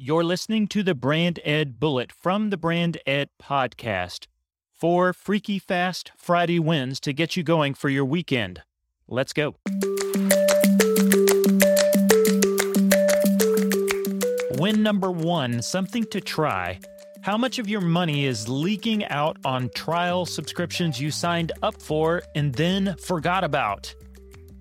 You're listening to the Brand Ed Bullet from the Brand Ed Podcast. Four freaky fast Friday wins to get you going for your weekend. Let's go. Win number one something to try. How much of your money is leaking out on trial subscriptions you signed up for and then forgot about?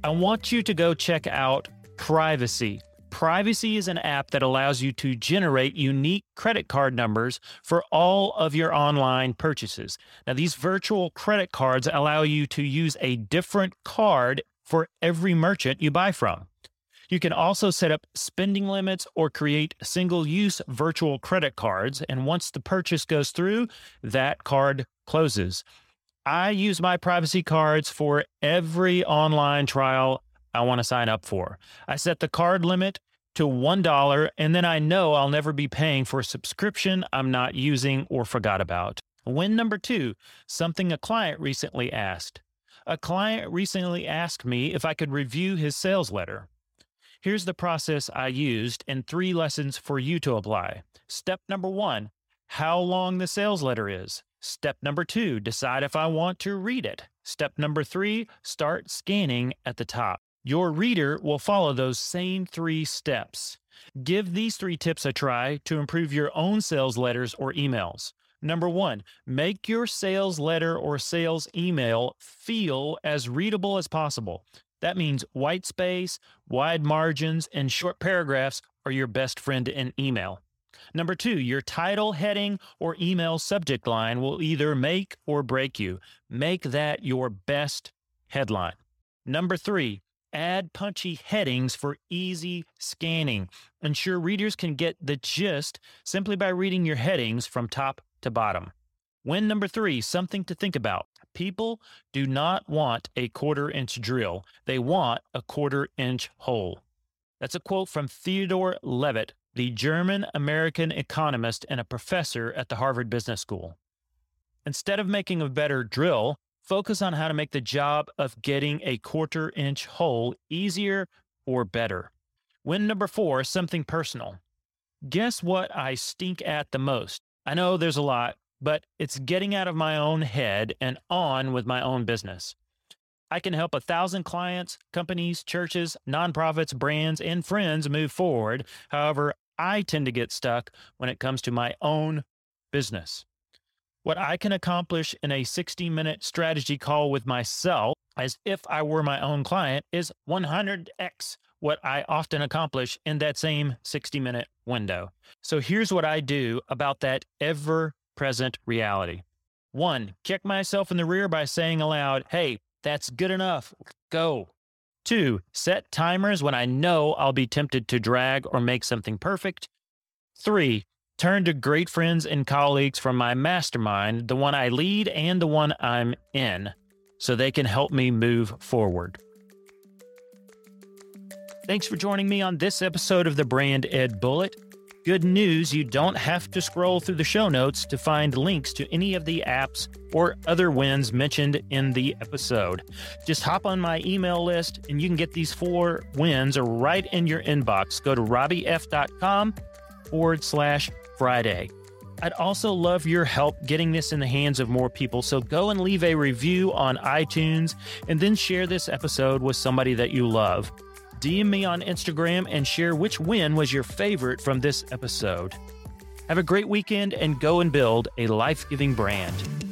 I want you to go check out Privacy. Privacy is an app that allows you to generate unique credit card numbers for all of your online purchases. Now, these virtual credit cards allow you to use a different card for every merchant you buy from. You can also set up spending limits or create single use virtual credit cards. And once the purchase goes through, that card closes. I use my privacy cards for every online trial I want to sign up for. I set the card limit to $1, and then I know I'll never be paying for a subscription I'm not using or forgot about. Win number two something a client recently asked. A client recently asked me if I could review his sales letter. Here's the process I used and three lessons for you to apply. Step number one how long the sales letter is. Step number two decide if I want to read it. Step number three start scanning at the top. Your reader will follow those same three steps. Give these three tips a try to improve your own sales letters or emails. Number one, make your sales letter or sales email feel as readable as possible. That means white space, wide margins, and short paragraphs are your best friend in email. Number two, your title, heading, or email subject line will either make or break you. Make that your best headline. Number three, add punchy headings for easy scanning. Ensure readers can get the gist simply by reading your headings from top to bottom. Win number three, something to think about. People do not want a quarter inch drill, they want a quarter inch hole. That's a quote from Theodore Levitt, the German American economist and a professor at the Harvard Business School. Instead of making a better drill, Focus on how to make the job of getting a quarter inch hole easier or better. Win number four, something personal. Guess what I stink at the most? I know there's a lot, but it's getting out of my own head and on with my own business. I can help a thousand clients, companies, churches, nonprofits, brands, and friends move forward. However, I tend to get stuck when it comes to my own business. What I can accomplish in a 60 minute strategy call with myself, as if I were my own client, is 100x what I often accomplish in that same 60 minute window. So here's what I do about that ever present reality. One, kick myself in the rear by saying aloud, hey, that's good enough. Go. Two, set timers when I know I'll be tempted to drag or make something perfect. Three, turn to great friends and colleagues from my mastermind, the one I lead and the one I'm in, so they can help me move forward. Thanks for joining me on this episode of the Brand Ed Bullet. Good news, you don't have to scroll through the show notes to find links to any of the apps or other wins mentioned in the episode. Just hop on my email list and you can get these four wins right in your inbox. Go to robbyf.com forward slash Friday. I'd also love your help getting this in the hands of more people, so go and leave a review on iTunes and then share this episode with somebody that you love. DM me on Instagram and share which win was your favorite from this episode. Have a great weekend and go and build a life giving brand.